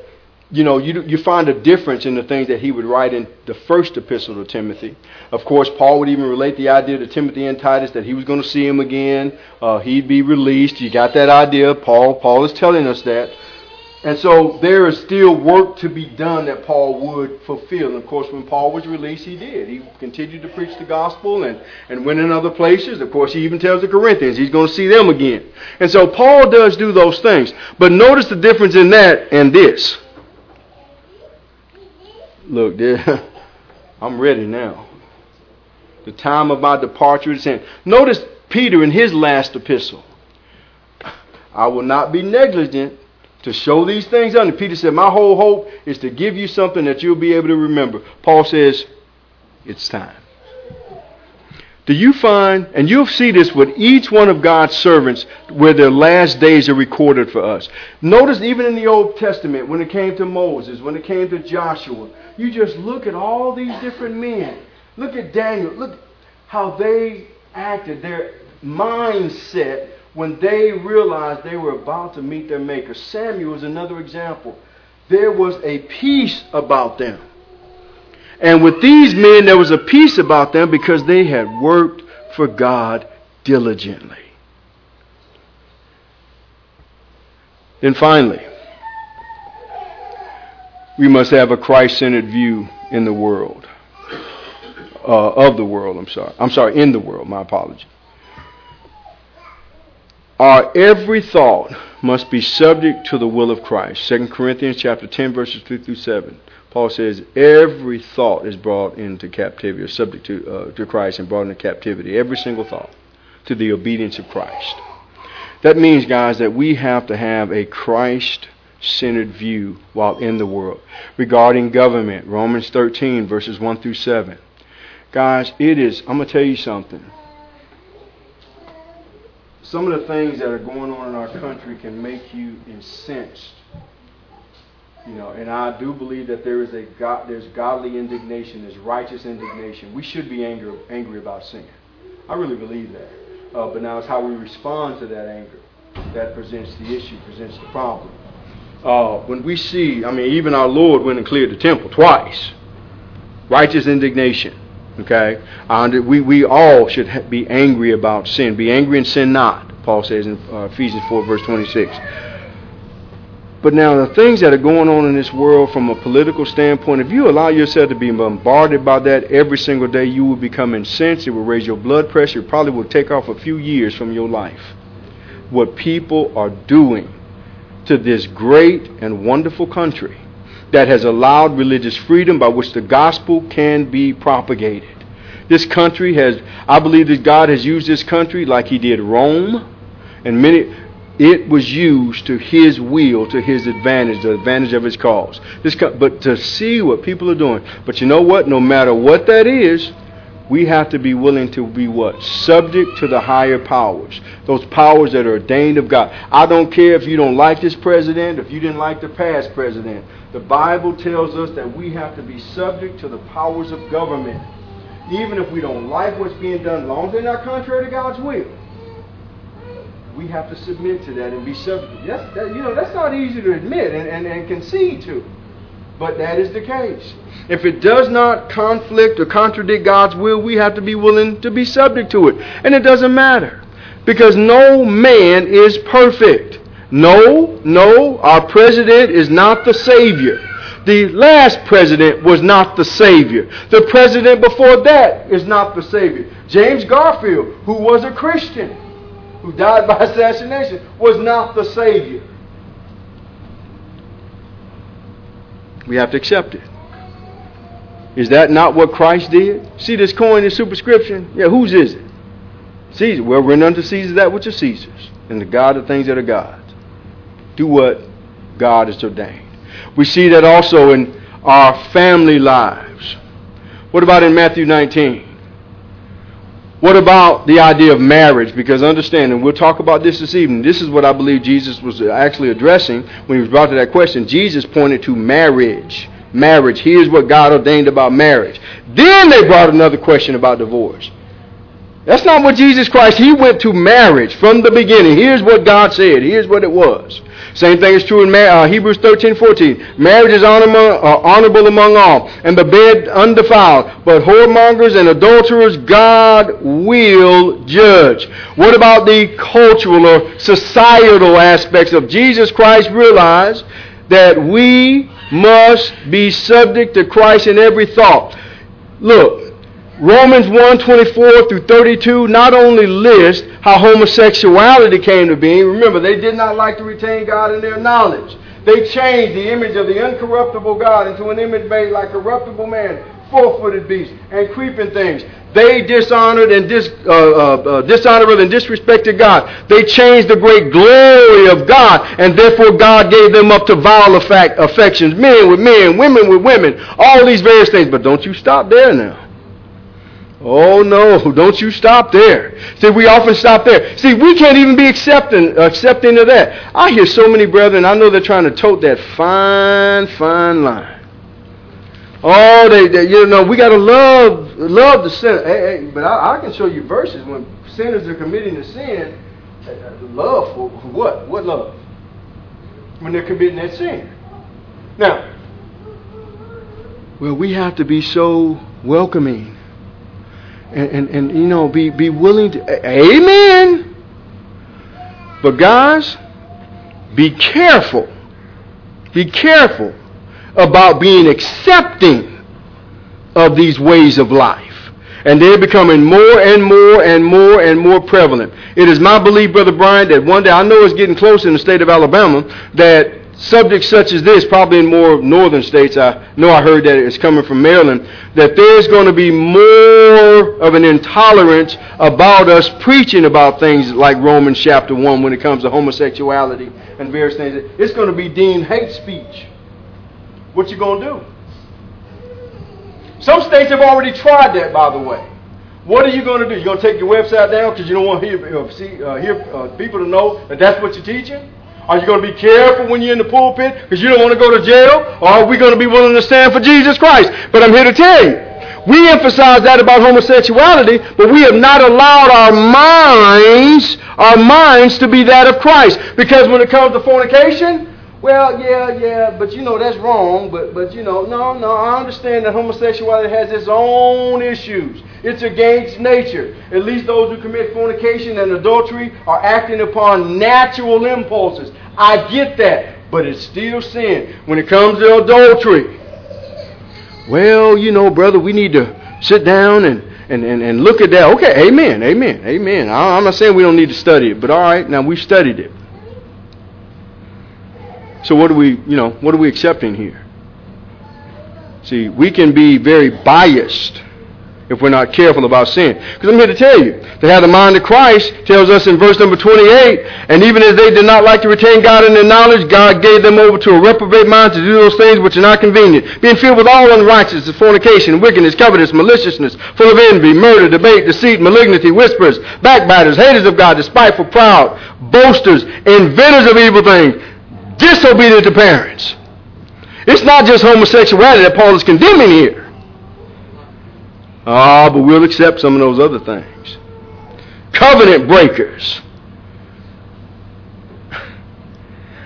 you know, you, you find a difference in the things that he would write in the first epistle to Timothy. Of course, Paul would even relate the idea to Timothy and Titus that he was going to see him again. Uh, he'd be released. You got that idea. Paul, Paul is telling us that. And so there is still work to be done that Paul would fulfill. And of course, when Paul was released, he did. He continued to preach the gospel and, and went in other places. Of course, he even tells the Corinthians he's going to see them again. And so Paul does do those things. But notice the difference in that and this. Look, <laughs> there, I'm ready now. The time of my departure is in. Notice Peter in his last epistle. I will not be negligent to show these things unto. Peter said, My whole hope is to give you something that you'll be able to remember. Paul says, It's time. Do you find, and you'll see this with each one of God's servants, where their last days are recorded for us. Notice even in the Old Testament, when it came to Moses, when it came to Joshua, you just look at all these different men. Look at Daniel. Look how they acted, their mindset when they realized they were about to meet their Maker. Samuel is another example. There was a peace about them. And with these men, there was a peace about them because they had worked for God diligently. Then finally, we must have a Christ centered view in the world. Uh, of the world, I'm sorry. I'm sorry, in the world, my apology. Our every thought must be subject to the will of Christ. 2 Corinthians chapter 10, verses 3 through 7. Paul says every thought is brought into captivity, or subject to, uh, to Christ and brought into captivity. Every single thought to the obedience of Christ. That means, guys, that we have to have a Christ centered view while in the world. Regarding government, Romans 13, verses 1 through 7. Guys, it is, I'm going to tell you something. some of the things that are going on in our country can make you incensed. You know, and I do believe that there is a God, there's godly indignation, there's righteous indignation. We should be angry, angry about sin. I really believe that. Uh, but now it's how we respond to that anger that presents the issue, presents the problem. Uh, when we see, I mean, even our Lord went and cleared the temple twice. Righteous indignation. Okay? we, we all should be angry about sin. Be angry and sin not, Paul says in uh, Ephesians 4, verse 26. But now, the things that are going on in this world from a political standpoint, if you allow yourself to be bombarded by that every single day, you will become incensed. It will raise your blood pressure. It probably will take off a few years from your life. What people are doing to this great and wonderful country that has allowed religious freedom by which the gospel can be propagated. This country has, I believe that God has used this country like He did Rome, and many. It was used to His will, to His advantage, the advantage of His cause. This, but to see what people are doing. But you know what? No matter what that is, we have to be willing to be what? Subject to the higher powers. Those powers that are ordained of God. I don't care if you don't like this president, if you didn't like the past president. The Bible tells us that we have to be subject to the powers of government. Even if we don't like what's being done, long as they're not contrary to God's will. We have to submit to that and be subject. That's, that, you know, that's not easy to admit and, and, and concede to. But that is the case. If it does not conflict or contradict God's will, we have to be willing to be subject to it. And it doesn't matter. Because no man is perfect. No, no, our president is not the Savior. The last president was not the Savior. The president before that is not the Savior. James Garfield, who was a Christian, who died by <laughs> assassination, was not the Savior. We have to accept it. Is that not what Christ did? See this coin, this superscription? Yeah, whose is it? Caesar. Well, render unto Caesar that which is Caesar's, and the God the things that are God's do what God has ordained. We see that also in our family lives. What about in Matthew 19? What about the idea of marriage? Because understand, and we'll talk about this this evening. This is what I believe Jesus was actually addressing when he was brought to that question. Jesus pointed to marriage. Marriage. Here's what God ordained about marriage. Then they brought another question about divorce. That's not what Jesus Christ, he went to marriage from the beginning. Here's what God said. Here's what it was. Same thing is true in uh, Hebrews 13, 14. Marriage is honorable, uh, honorable among all, and the bed undefiled. But whoremongers and adulterers God will judge. What about the cultural or societal aspects of Jesus Christ? Realize that we must be subject to Christ in every thought. Look, Romans 1 24 through 32 not only list how homosexuality came to be, remember, they did not like to retain God in their knowledge. They changed the image of the uncorruptible God into an image made like corruptible man, four footed beasts, and creeping things. They dishonored and dis, uh, uh, uh, dishonored and disrespected God. They changed the great glory of God, and therefore God gave them up to vile affections, men with men, women with women, all these various things. But don't you stop there now. Oh no, don't you stop there. See, we often stop there. See, we can't even be accepting accepting of that. I hear so many brethren, I know they're trying to tote that fine, fine line. Oh, they, they you know, we gotta love love the sinner. Hey, hey, but I, I, can show you verses when sinners are committing a sin. Love for what? What love? When they're committing that sin. Now, well, we have to be so welcoming and, and, and you know, be, be willing to. Amen. But guys, be careful. Be careful about being accepting of these ways of life. And they're becoming more and more and more and more prevalent. It is my belief, Brother Brian, that one day, I know it's getting close in the state of Alabama, that subjects such as this, probably in more northern states, I know I heard that it's coming from Maryland, that there's going to be more of an intolerance about us preaching about things like Romans chapter 1 when it comes to homosexuality and various things. It's going to be deemed hate speech. What you going to do? Some states have already tried that, by the way. What are you going to do? You're going to take your website down because you don't want hear, uh, see, uh, hear uh, people to know that that's what you're teaching? Are you going to be careful when you're in the pulpit because you don't want to go to jail? Or are we going to be willing to stand for Jesus Christ? But I'm here to tell you, we emphasize that about homosexuality, but we have not allowed our minds, our minds to be that of Christ. Because when it comes to fornication, well, yeah, yeah, but you know that's wrong. But but you know, no, no. I understand that homosexuality has its own issues. It's against nature. At least those who commit fornication and adultery are acting upon natural impulses. I get that, but it's still sin when it comes to adultery. Well, you know, brother, we need to sit down and and, and, and look at that. Okay, amen, amen, amen. I'm not saying we don't need to study it, but all right, now we've studied it. So what are we, you know, what are we accepting here? See, we can be very biased if we're not careful about sin. Because I'm here to tell you, to have the mind of Christ tells us in verse number 28, and even as they did not like to retain God in their knowledge, God gave them over to a reprobate mind to do those things which are not convenient, being filled with all unrighteousness, fornication, wickedness, covetousness, maliciousness, full of envy, murder, debate, deceit, malignity, whispers, backbiters, haters of God, despiteful, proud, boasters, inventors of evil things, disobedient to parents. It's not just homosexuality that Paul is condemning here. Ah, oh, but we'll accept some of those other things. Covenant breakers. <laughs>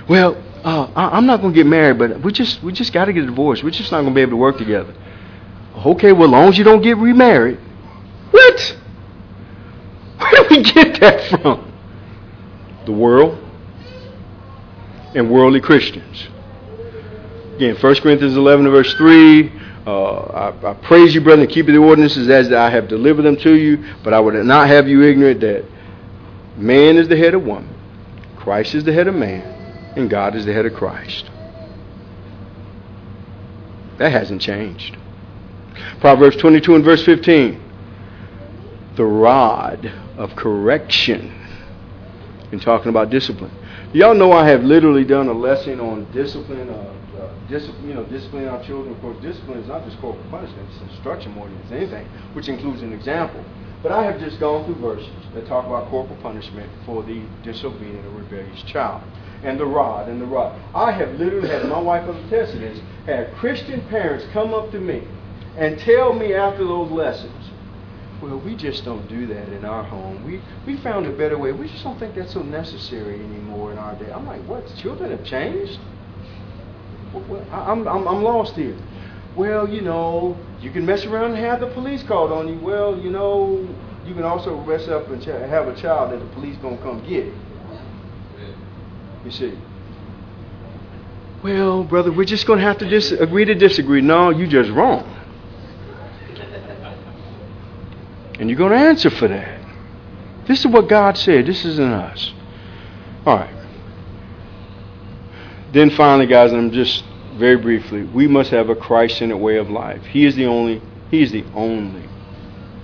Well, uh, I'm not going to get married, but we just we just got to get a divorce. We're just not going to be able to work together. Okay, well, as long as you don't get remarried. What? <laughs> Where do we get that from? The world and worldly Christians. Again, 1 Corinthians 11, verse 3. Uh, I, I, praise you, brethren, keep the ordinances as I have delivered them to you, but I would not have you ignorant that man is the head of woman, Christ is the head of man, and God is the head of Christ. That hasn't changed. Proverbs 22 and verse 15. The rod of correction. In talking about discipline. Y'all know I have literally done a lesson on discipline, uh, uh, discipline, you know, discipline our children. Of course, discipline is not just corporal punishment; it's instruction more than it's anything, which includes an example. But I have just gone through verses that talk about corporal punishment for the disobedient or rebellious child, and the rod and the rod. I have literally had my wife attest to this. Had Christian parents come up to me and tell me after those lessons well, we just don't do that in our home. We we found a better way. We just don't think that's so necessary anymore in our day. I'm like, what? Children have changed? Well, I'm, I'm, I'm lost here. Well, you know, you can mess around and have the police called on you. Well, you know, you can also mess up and have a child that the police gonna come get. You see. Well, brother, we're just gonna have to dis- agree to disagree. No, you just wrong. And you're going to answer for that. This is what God said. This isn't us. All right. Then finally, guys, and I'm just very briefly, we must have a Christ-centered way of life. He is the only. He is the only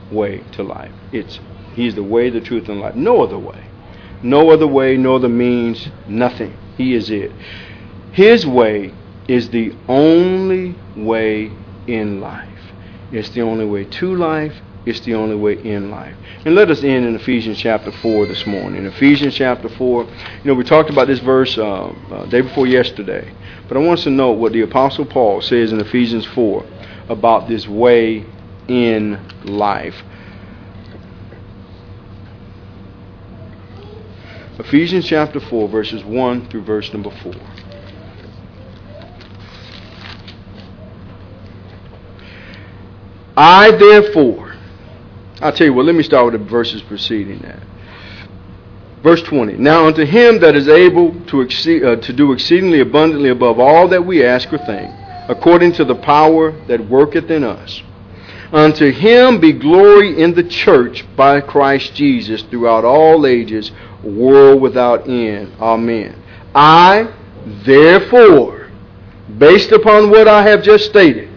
way to life. It's He is the way, the truth, and life. No other way. No other way, no other means, nothing. He is it. His way is the only way in life. It's the only way to life. It's the only way in life. And let us end in Ephesians chapter 4 this morning. Ephesians chapter 4, you know, we talked about this verse uh, uh, day before yesterday. But I want us to note what the Apostle Paul says in Ephesians 4 about this way in life. Ephesians chapter 4, verses 1 through verse number 4. I therefore I'll tell you what, let me start with the verses preceding that. Verse 20. Now unto him that is able to, exceed, uh, to do exceedingly abundantly above all that we ask or think, according to the power that worketh in us. Unto him be glory in the church by Christ Jesus throughout all ages, world without end. Amen. I, therefore, based upon what I have just stated,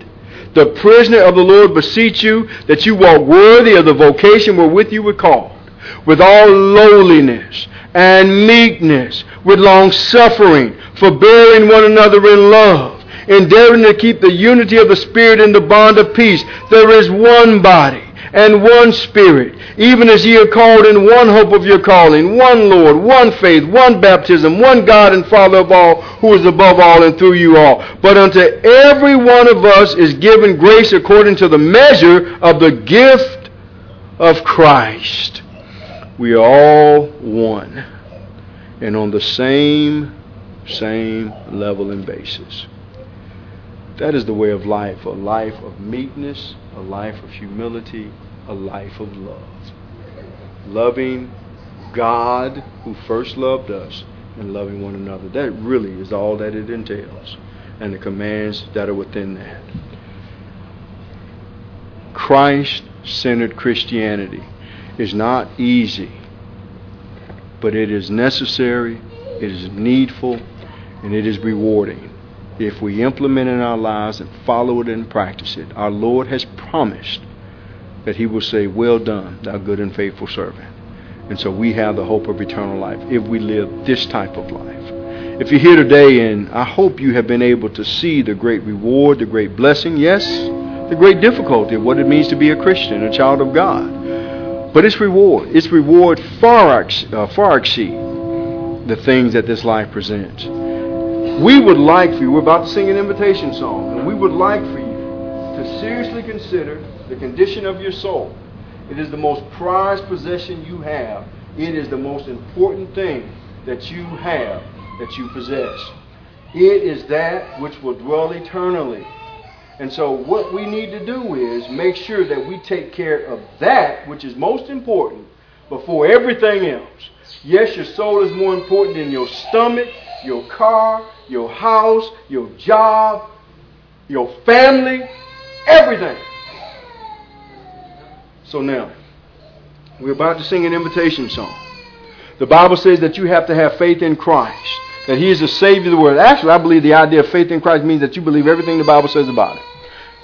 the prisoner of the Lord beseech you that you walk worthy of the vocation wherewith you were called, with all lowliness and meekness, with long suffering, forbearing one another in love, endeavoring to keep the unity of the Spirit in the bond of peace. There is one body and one Spirit, even as ye are called in one hope of your calling, one Lord, one faith, one baptism, one God and Father of all, who is above all and through you all. But unto every one of us is given grace according to the measure of the gift of Christ. We are all one and on the same, same level and basis. That is the way of life a life of meekness, a life of humility, a life of love. Loving God who first loved us and loving one another. That really is all that it entails and the commands that are within that. Christ centered Christianity is not easy, but it is necessary, it is needful, and it is rewarding if we implement it in our lives and follow it and practice it, our Lord has promised that He will say, Well done, thou good and faithful servant. And so we have the hope of eternal life if we live this type of life. If you're here today, and I hope you have been able to see the great reward, the great blessing, yes, the great difficulty of what it means to be a Christian, a child of God. But its reward, its reward far, uh, far exceed the things that this life presents. We would like for you, we're about to sing an invitation song, and we would like for you to seriously consider the condition of your soul. It is the most prized possession you have. It is the most important thing that you have, that you possess. It is that which will dwell eternally. And so, what we need to do is make sure that we take care of that which is most important before everything else. Yes, your soul is more important than your stomach, your car, your house, your job, your family, everything. So now, we're about to sing an invitation song. The Bible says that you have to have faith in Christ, that He is the Savior of the world. Actually, I believe the idea of faith in Christ means that you believe everything the Bible says about it.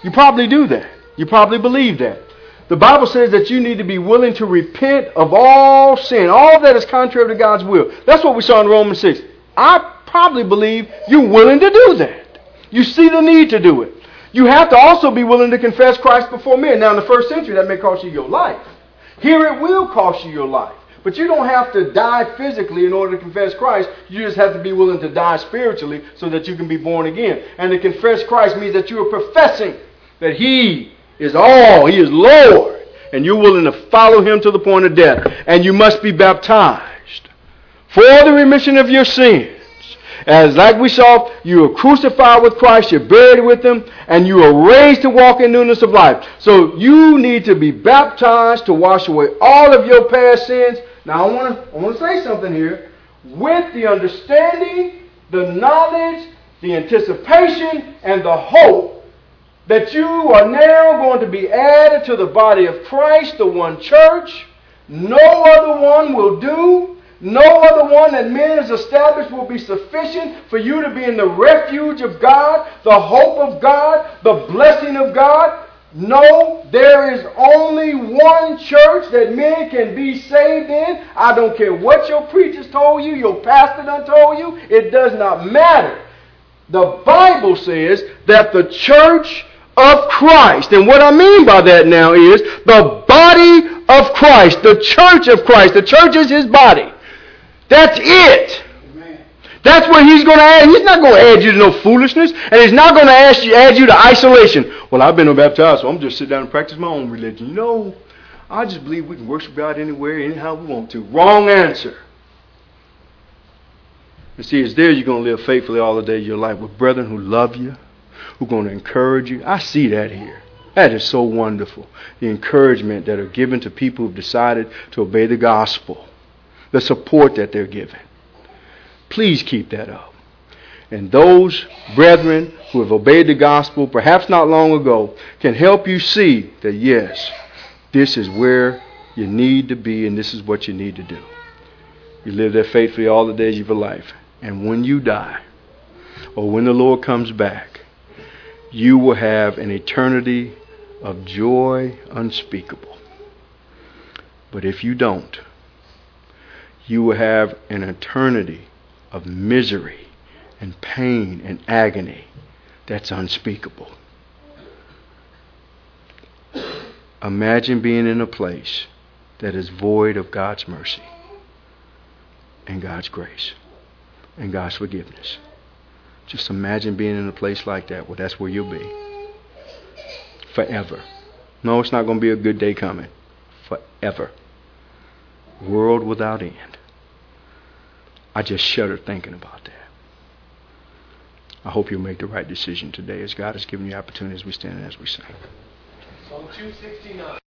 You probably do that. You probably believe that. The Bible says that you need to be willing to repent of all sin, all that is contrary to God's will. That's what we saw in Romans 6. I probably believe you're willing to do that. You see the need to do it. You have to also be willing to confess Christ before men. Now, in the first century, that may cost you your life. Here, it will cost you your life. But you don't have to die physically in order to confess Christ. You just have to be willing to die spiritually so that you can be born again. And to confess Christ means that you are professing that He is all, He is Lord. And you're willing to follow Him to the point of death. And you must be baptized for the remission of your sins as like we saw, you were crucified with Christ, you're buried with him, and you are raised to walk in newness of life. So you need to be baptized to wash away all of your past sins. Now I want to I want to say something here. With the understanding, the knowledge, the anticipation, and the hope that you are now going to be added to the body of Christ, the one church. No other one will do. No other one that man has established will be sufficient for you to be in the refuge of God, the hope of God, the blessing of God. No, there is only one church that men can be saved in. I don't care what your preachers told you, your pastor done told you, it does not matter. The Bible says that the church of Christ, and what I mean by that now is the body of Christ, the church of Christ, the church is his body. That's it. That's what he's going to add. He's not going to add you to no foolishness, and he's not going to ask you, add you to isolation. Well, I've been baptized, so I'm just sit down and practice my own religion. No, I just believe we can worship God anywhere, anyhow we want to. Wrong answer. You see, it's there you're going to live faithfully all the days of your life with brethren who love you, who are going to encourage you. I see that here. That is so wonderful. The encouragement that are given to people who've decided to obey the gospel the support that they're given. Please keep that up. And those brethren who have obeyed the gospel, perhaps not long ago, can help you see that yes, this is where you need to be and this is what you need to do. You live there faithfully all the days of your life. And when you die, or when the Lord comes back, you will have an eternity of joy unspeakable. But if you don't, you will have an eternity of misery and pain and agony that's unspeakable. Imagine being in a place that is void of God's mercy and God's grace and God's forgiveness. Just imagine being in a place like that. Well, that's where you'll be. Forever. No, it's not going to be a good day coming. Forever. World without end. I just shudder thinking about that. I hope you'll make the right decision today as God has given you opportunity as we stand and as we sing. Psalm 269.